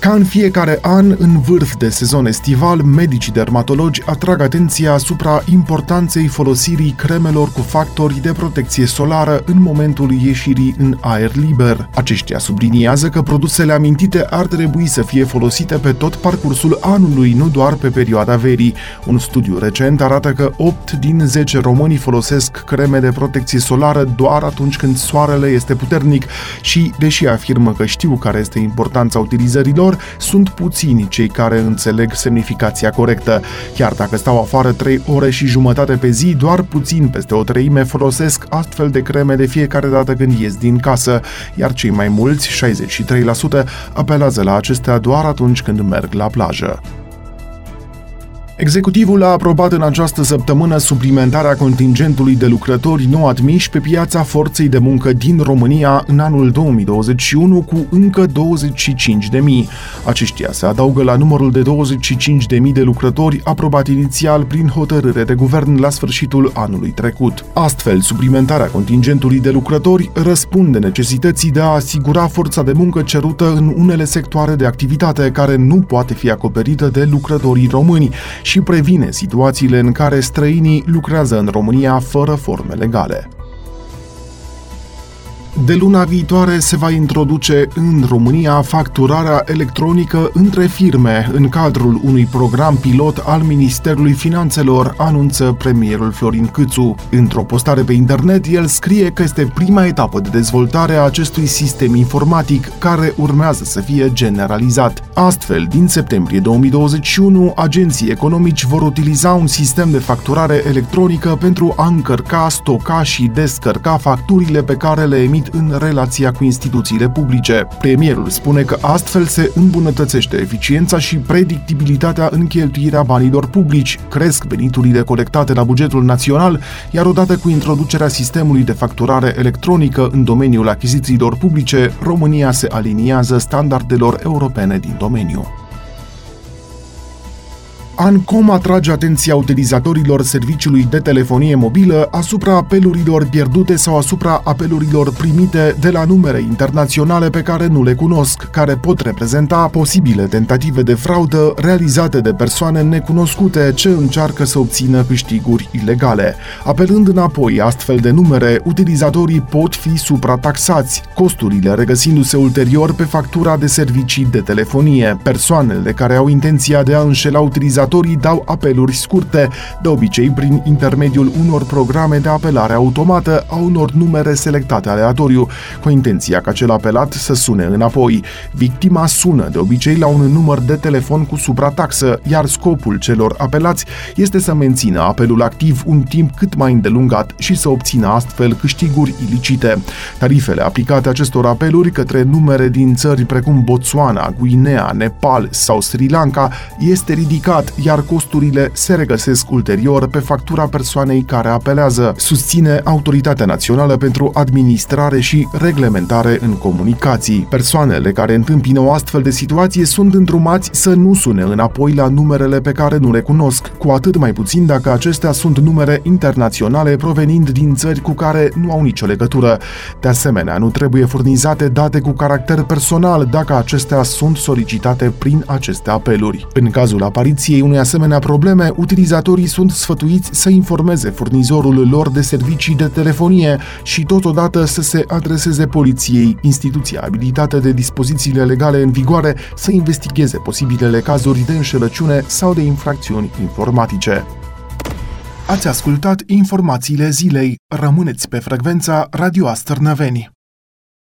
ca în fiecare an, în vârf de sezon estival, medicii dermatologi atrag atenția asupra importanței folosirii cremelor cu factori de protecție solară în momentul ieșirii în aer liber. Aceștia subliniază că produsele amintite ar trebui să fie folosite pe tot parcursul anului, nu doar pe perioada verii. Un studiu recent arată că 8 din 10 români folosesc creme de protecție solară doar atunci când soarele este puternic și, deși afirmă că știu care este importanța utilizărilor, lor, sunt puțini cei care înțeleg semnificația corectă. Chiar dacă stau afară 3 ore și jumătate pe zi, doar puțin peste o treime folosesc astfel de creme de fiecare dată când ies din casă, iar cei mai mulți, 63%, apelează la acestea doar atunci când merg la plajă. Executivul a aprobat în această săptămână suplimentarea contingentului de lucrători nou admiși pe piața forței de muncă din România în anul 2021 cu încă 25.000. Aceștia se adaugă la numărul de 25.000 de lucrători aprobat inițial prin hotărâre de guvern la sfârșitul anului trecut. Astfel, suplimentarea contingentului de lucrători răspunde necesității de a asigura forța de muncă cerută în unele sectoare de activitate care nu poate fi acoperită de lucrătorii români și previne situațiile în care străinii lucrează în România fără forme legale. De luna viitoare se va introduce în România facturarea electronică între firme în cadrul unui program pilot al Ministerului Finanțelor, anunță premierul Florin Câțu. Într-o postare pe internet, el scrie că este prima etapă de dezvoltare a acestui sistem informatic, care urmează să fie generalizat. Astfel, din septembrie 2021, agenții economici vor utiliza un sistem de facturare electronică pentru a încărca, stoca și descărca facturile pe care le emit în relația cu instituțiile publice. Premierul spune că astfel se îmbunătățește eficiența și predictibilitatea în cheltuirea banilor publici, cresc veniturile colectate la bugetul național, iar odată cu introducerea sistemului de facturare electronică în domeniul achizițiilor publice, România se aliniază standardelor europene din domeniu. Domenio. Ancom atrage atenția utilizatorilor serviciului de telefonie mobilă asupra apelurilor pierdute sau asupra apelurilor primite de la numere internaționale pe care nu le cunosc, care pot reprezenta posibile tentative de fraudă realizate de persoane necunoscute ce încearcă să obțină câștiguri ilegale. Apelând înapoi astfel de numere, utilizatorii pot fi suprataxați, costurile regăsindu-se ulterior pe factura de servicii de telefonie. Persoanele care au intenția de a înșela utilizatorii utilizatorii dau apeluri scurte, de obicei prin intermediul unor programe de apelare automată a unor numere selectate aleatoriu, cu intenția ca cel apelat să sune înapoi. Victima sună de obicei la un număr de telefon cu suprataxă, iar scopul celor apelați este să mențină apelul activ un timp cât mai îndelungat și să obțină astfel câștiguri ilicite. Tarifele aplicate acestor apeluri către numere din țări precum Botswana, Guinea, Nepal sau Sri Lanka este ridicat, iar costurile se regăsesc ulterior pe factura persoanei care apelează, susține Autoritatea Națională pentru Administrare și Reglementare în Comunicații. Persoanele care întâmpină o astfel de situație sunt îndrumați să nu sune înapoi la numerele pe care nu le cunosc, cu atât mai puțin dacă acestea sunt numere internaționale provenind din țări cu care nu au nicio legătură. De asemenea, nu trebuie furnizate date cu caracter personal dacă acestea sunt solicitate prin aceste apeluri. În cazul apariției unei asemenea probleme, utilizatorii sunt sfătuiți să informeze furnizorul lor de servicii de telefonie și totodată să se adreseze poliției, instituția abilitată de dispozițiile legale în vigoare să investigheze posibilele cazuri de înșelăciune sau de infracțiuni informatice. Ați ascultat informațiile zilei. Rămâneți pe frecvența Radio Astărnăveni.